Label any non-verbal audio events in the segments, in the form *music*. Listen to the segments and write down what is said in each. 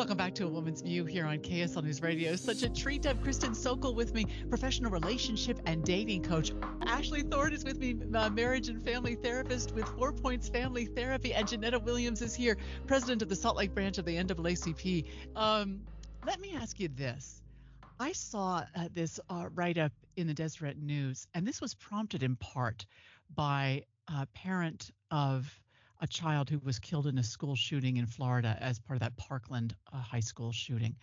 Welcome back to A Woman's View here on KSL News Radio. Such a treat to have Kristin Sokol with me, professional relationship and dating coach. Ashley Thorn is with me, uh, marriage and family therapist with Four Points Family Therapy, and Jeanetta Williams is here, president of the Salt Lake branch of the NAACP. Um, let me ask you this. I saw uh, this uh, write up in the Deseret News, and this was prompted in part by a parent of a child who was killed in a school shooting in Florida as part of that Parkland uh, high school shooting.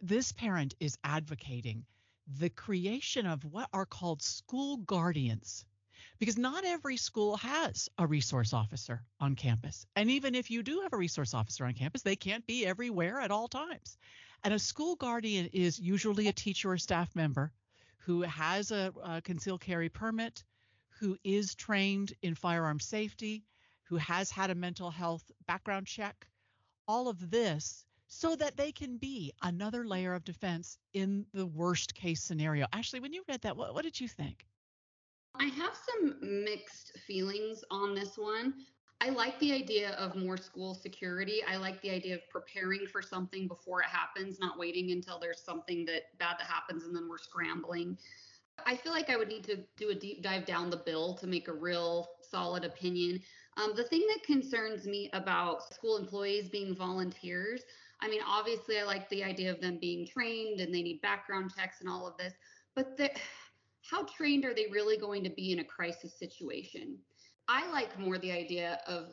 This parent is advocating the creation of what are called school guardians because not every school has a resource officer on campus. And even if you do have a resource officer on campus, they can't be everywhere at all times. And a school guardian is usually a teacher or staff member who has a, a concealed carry permit, who is trained in firearm safety, who has had a mental health background check, all of this so that they can be another layer of defense in the worst case scenario. Ashley, when you read that, what, what did you think? I have some mixed feelings on this one. I like the idea of more school security. I like the idea of preparing for something before it happens, not waiting until there's something that bad that happens and then we're scrambling. I feel like I would need to do a deep dive down the bill to make a real solid opinion. Um, the thing that concerns me about school employees being volunteers, I mean, obviously, I like the idea of them being trained and they need background checks and all of this, but the, how trained are they really going to be in a crisis situation? I like more the idea of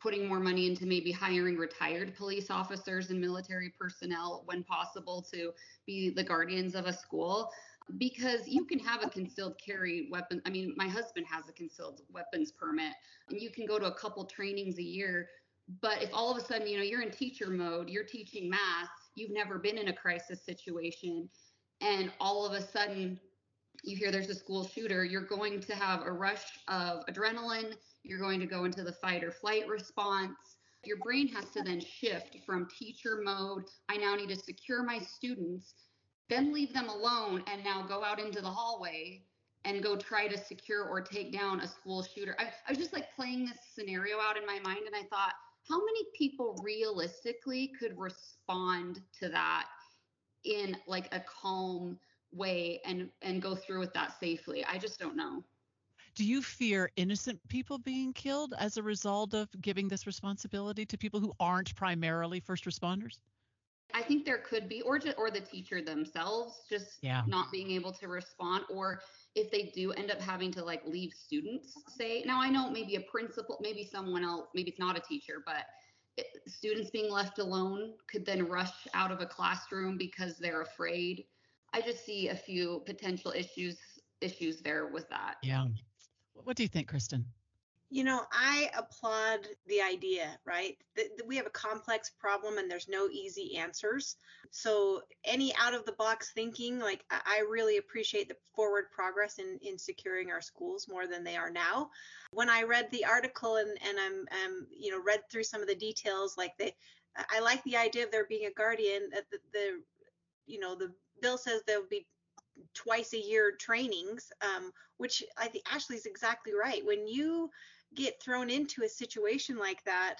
putting more money into maybe hiring retired police officers and military personnel when possible to be the guardians of a school because you can have a concealed carry weapon. I mean, my husband has a concealed weapons permit, and you can go to a couple trainings a year. But if all of a sudden, you know, you're in teacher mode, you're teaching math, you've never been in a crisis situation, and all of a sudden you hear there's a school shooter, you're going to have a rush of adrenaline, you're going to go into the fight or flight response. Your brain has to then shift from teacher mode, I now need to secure my students then leave them alone and now go out into the hallway and go try to secure or take down a school shooter. I, I was just like playing this scenario out in my mind and I thought, how many people realistically could respond to that in like a calm way and and go through with that safely? I just don't know. Do you fear innocent people being killed as a result of giving this responsibility to people who aren't primarily first responders? I think there could be, or just, or the teacher themselves just yeah. not being able to respond, or if they do end up having to like leave students, say. Now I know maybe a principal, maybe someone else, maybe it's not a teacher, but it, students being left alone could then rush out of a classroom because they're afraid. I just see a few potential issues issues there with that. Yeah. What do you think, Kristin? You know, I applaud the idea, right? That we have a complex problem and there's no easy answers. So, any out of the box thinking, like I really appreciate the forward progress in, in securing our schools more than they are now. When I read the article and, and I'm, I'm, you know, read through some of the details, like they, I like the idea of there being a guardian. That the, the, you know, the bill says there will be twice a year trainings, um, which I think Ashley's exactly right. When you get thrown into a situation like that,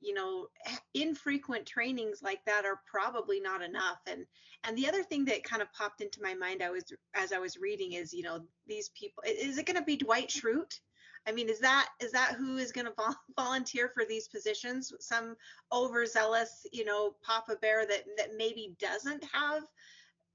you know, infrequent trainings like that are probably not enough. And and the other thing that kind of popped into my mind I was as I was reading is, you know, these people is it going to be Dwight Schrute? I mean, is that is that who is going to vol- *laughs* volunteer for these positions? Some overzealous, you know, Papa Bear that that maybe doesn't have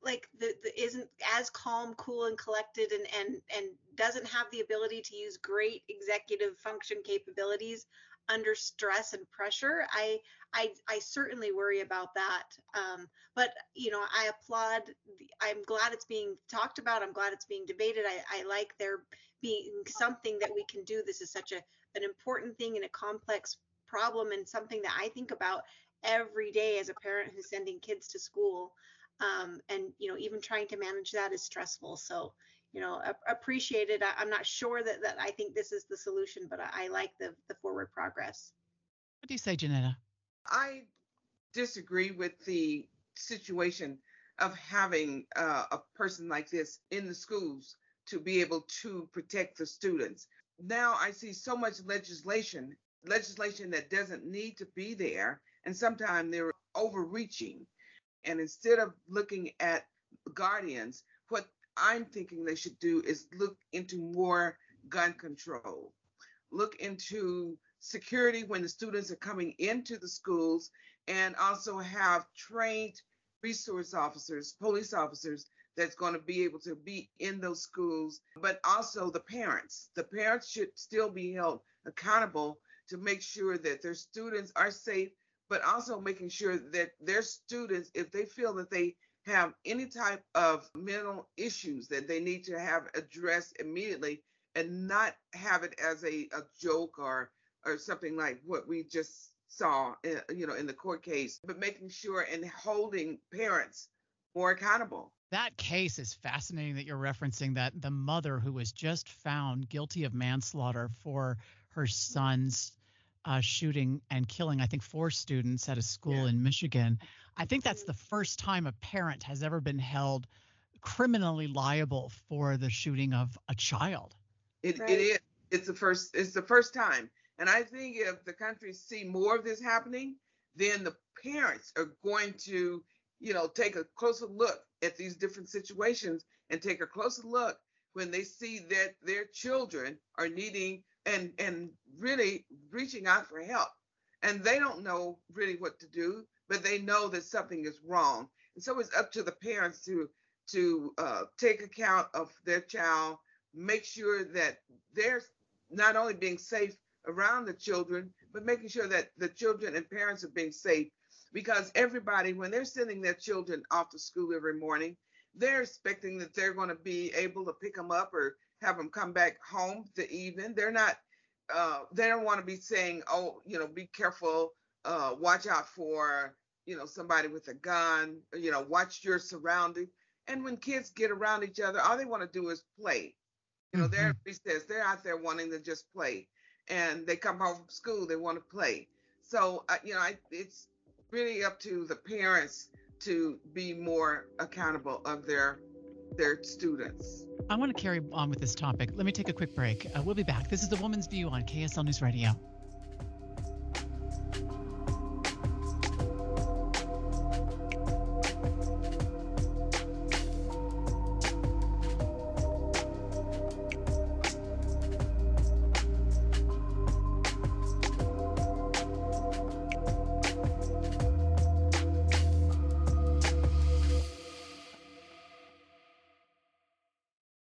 like the, the isn't as calm, cool, and collected, and and and doesn't have the ability to use great executive function capabilities under stress and pressure. I I I certainly worry about that. Um, but you know, I applaud. The, I'm glad it's being talked about. I'm glad it's being debated. I, I like there being something that we can do. This is such a an important thing and a complex problem and something that I think about every day as a parent who's sending kids to school um, and you know even trying to manage that is stressful. So you know appreciate it. I, am not sure that, that i think this is the solution but I, I, like the the forward progress. What do you say jeanetta? I disagree with the situation of having uh, a person like this in the schools to be able to protect the students. Now i see so much legislation legislation that doesn't need to be there and sometimes they're overreaching. And instead of looking at guardians, what I'm thinking they should do is look into more gun control, look into security when the students are coming into the schools, and also have trained resource officers, police officers that's going to be able to be in those schools, but also the parents. The parents should still be held accountable to make sure that their students are safe, but also making sure that their students, if they feel that they have any type of mental issues that they need to have addressed immediately and not have it as a, a joke or or something like what we just saw eh, you know in the court case but making sure and holding parents more accountable. That case is fascinating that you're referencing that the mother who was just found guilty of manslaughter for her son's uh, shooting and killing, I think, four students at a school yeah. in Michigan. I think that's the first time a parent has ever been held criminally liable for the shooting of a child. It, right. it is. It's the first. It's the first time. And I think if the country see more of this happening, then the parents are going to you know, take a closer look at these different situations and take a closer look when they see that their children are needing and and really reaching out for help. And they don't know really what to do but they know that something is wrong. And so it's up to the parents to to uh, take account of their child make sure that they're not only being safe around the children but making sure that the children and parents are being safe. Because everybody, when they're sending their children off to school every morning, they're expecting that they're going to be able to pick them up or have them come back home the evening. They're not, uh, they don't want to be saying, oh, you know, be careful, uh, watch out for, you know, somebody with a gun, you know, watch your surroundings. And when kids get around each other, all they want to do is play. You know, mm-hmm. they're recess, they're out there wanting to just play. And they come home from school, they want to play. So, uh, you know, I, it's really up to the parents to be more accountable of their their students. I want to carry on with this topic. Let me take a quick break. Uh, we'll be back. This is the Woman's View on KSL News Radio.